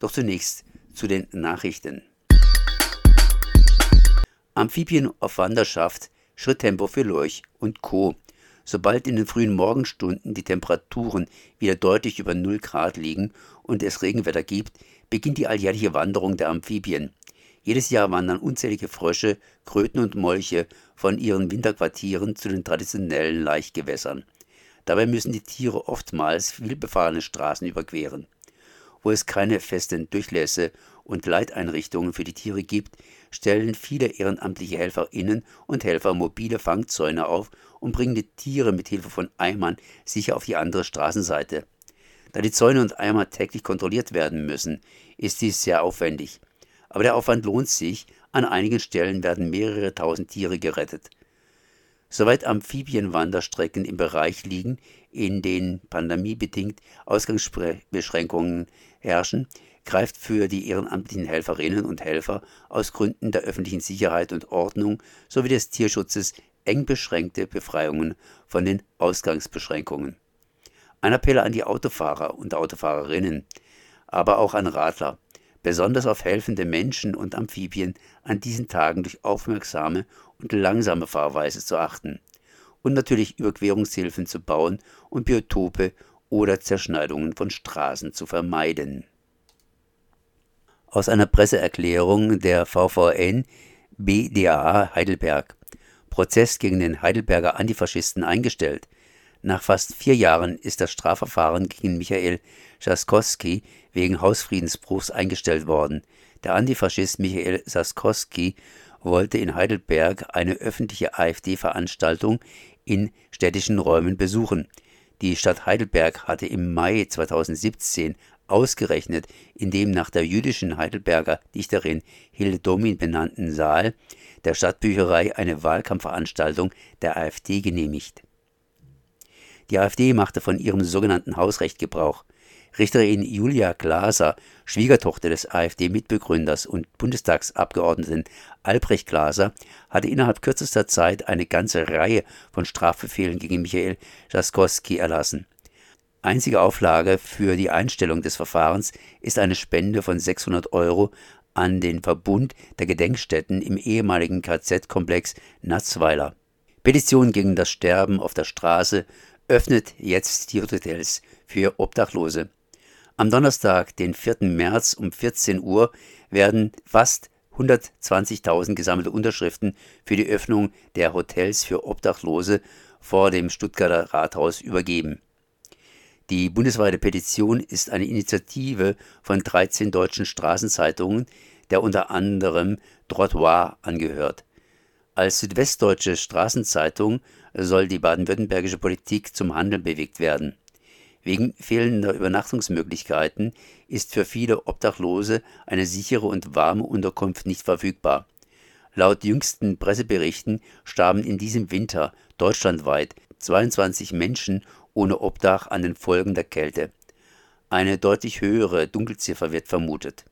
Doch zunächst zu den Nachrichten. Amphibien auf Wanderschaft, Schritttempo für Lorch und Co. Sobald in den frühen Morgenstunden die Temperaturen wieder deutlich über 0 Grad liegen und es Regenwetter gibt, beginnt die alljährliche Wanderung der Amphibien. Jedes Jahr wandern unzählige Frösche, Kröten und Molche von ihren Winterquartieren zu den traditionellen Laichgewässern. Dabei müssen die Tiere oftmals vielbefahrene Straßen überqueren. Wo es keine festen Durchlässe und Leiteinrichtungen für die Tiere gibt, stellen viele ehrenamtliche HelferInnen und Helfer mobile Fangzäune auf und bringen die Tiere mit Hilfe von Eimern sicher auf die andere Straßenseite. Da die Zäune und Eimer täglich kontrolliert werden müssen, ist dies sehr aufwendig. Aber der Aufwand lohnt sich, an einigen Stellen werden mehrere tausend Tiere gerettet. Soweit Amphibienwanderstrecken im Bereich liegen, in denen pandemiebedingt Ausgangsbeschränkungen herrschen, greift für die ehrenamtlichen Helferinnen und Helfer aus Gründen der öffentlichen Sicherheit und Ordnung sowie des Tierschutzes eng beschränkte Befreiungen von den Ausgangsbeschränkungen. Ein Appell an die Autofahrer und Autofahrerinnen, aber auch an Radler, besonders auf helfende Menschen und Amphibien an diesen Tagen durch aufmerksame und langsame Fahrweise zu achten und natürlich Überquerungshilfen zu bauen und Biotope oder Zerschneidungen von Straßen zu vermeiden. Aus einer Presseerklärung der VVN BDA Heidelberg. Prozess gegen den Heidelberger Antifaschisten eingestellt. Nach fast vier Jahren ist das Strafverfahren gegen Michael Schaskowski wegen Hausfriedensbruchs eingestellt worden. Der Antifaschist Michael Saskowski wollte in Heidelberg eine öffentliche AfD-Veranstaltung in städtischen Räumen besuchen. Die Stadt Heidelberg hatte im Mai 2017 ausgerechnet in dem nach der jüdischen Heidelberger Dichterin Hilde Domin benannten Saal der Stadtbücherei eine Wahlkampfveranstaltung der AfD genehmigt. Die AfD machte von ihrem sogenannten Hausrecht Gebrauch. Richterin Julia Glaser, Schwiegertochter des AfD-Mitbegründers und Bundestagsabgeordneten Albrecht Glaser, hatte innerhalb kürzester Zeit eine ganze Reihe von Strafbefehlen gegen Michael Jaskowski erlassen. Einzige Auflage für die Einstellung des Verfahrens ist eine Spende von 600 Euro an den Verbund der Gedenkstätten im ehemaligen KZ-Komplex Natzweiler. Petition gegen das Sterben auf der Straße öffnet jetzt die Hotels für Obdachlose. Am Donnerstag, den 4. März um 14 Uhr werden fast 120.000 gesammelte Unterschriften für die Öffnung der Hotels für Obdachlose vor dem Stuttgarter Rathaus übergeben. Die bundesweite Petition ist eine Initiative von 13 deutschen Straßenzeitungen, der unter anderem Trottoir angehört. Als südwestdeutsche Straßenzeitung soll die baden-württembergische Politik zum Handeln bewegt werden. Wegen fehlender Übernachtungsmöglichkeiten ist für viele Obdachlose eine sichere und warme Unterkunft nicht verfügbar. Laut jüngsten Presseberichten starben in diesem Winter deutschlandweit 22 Menschen ohne Obdach an den Folgen der Kälte. Eine deutlich höhere Dunkelziffer wird vermutet.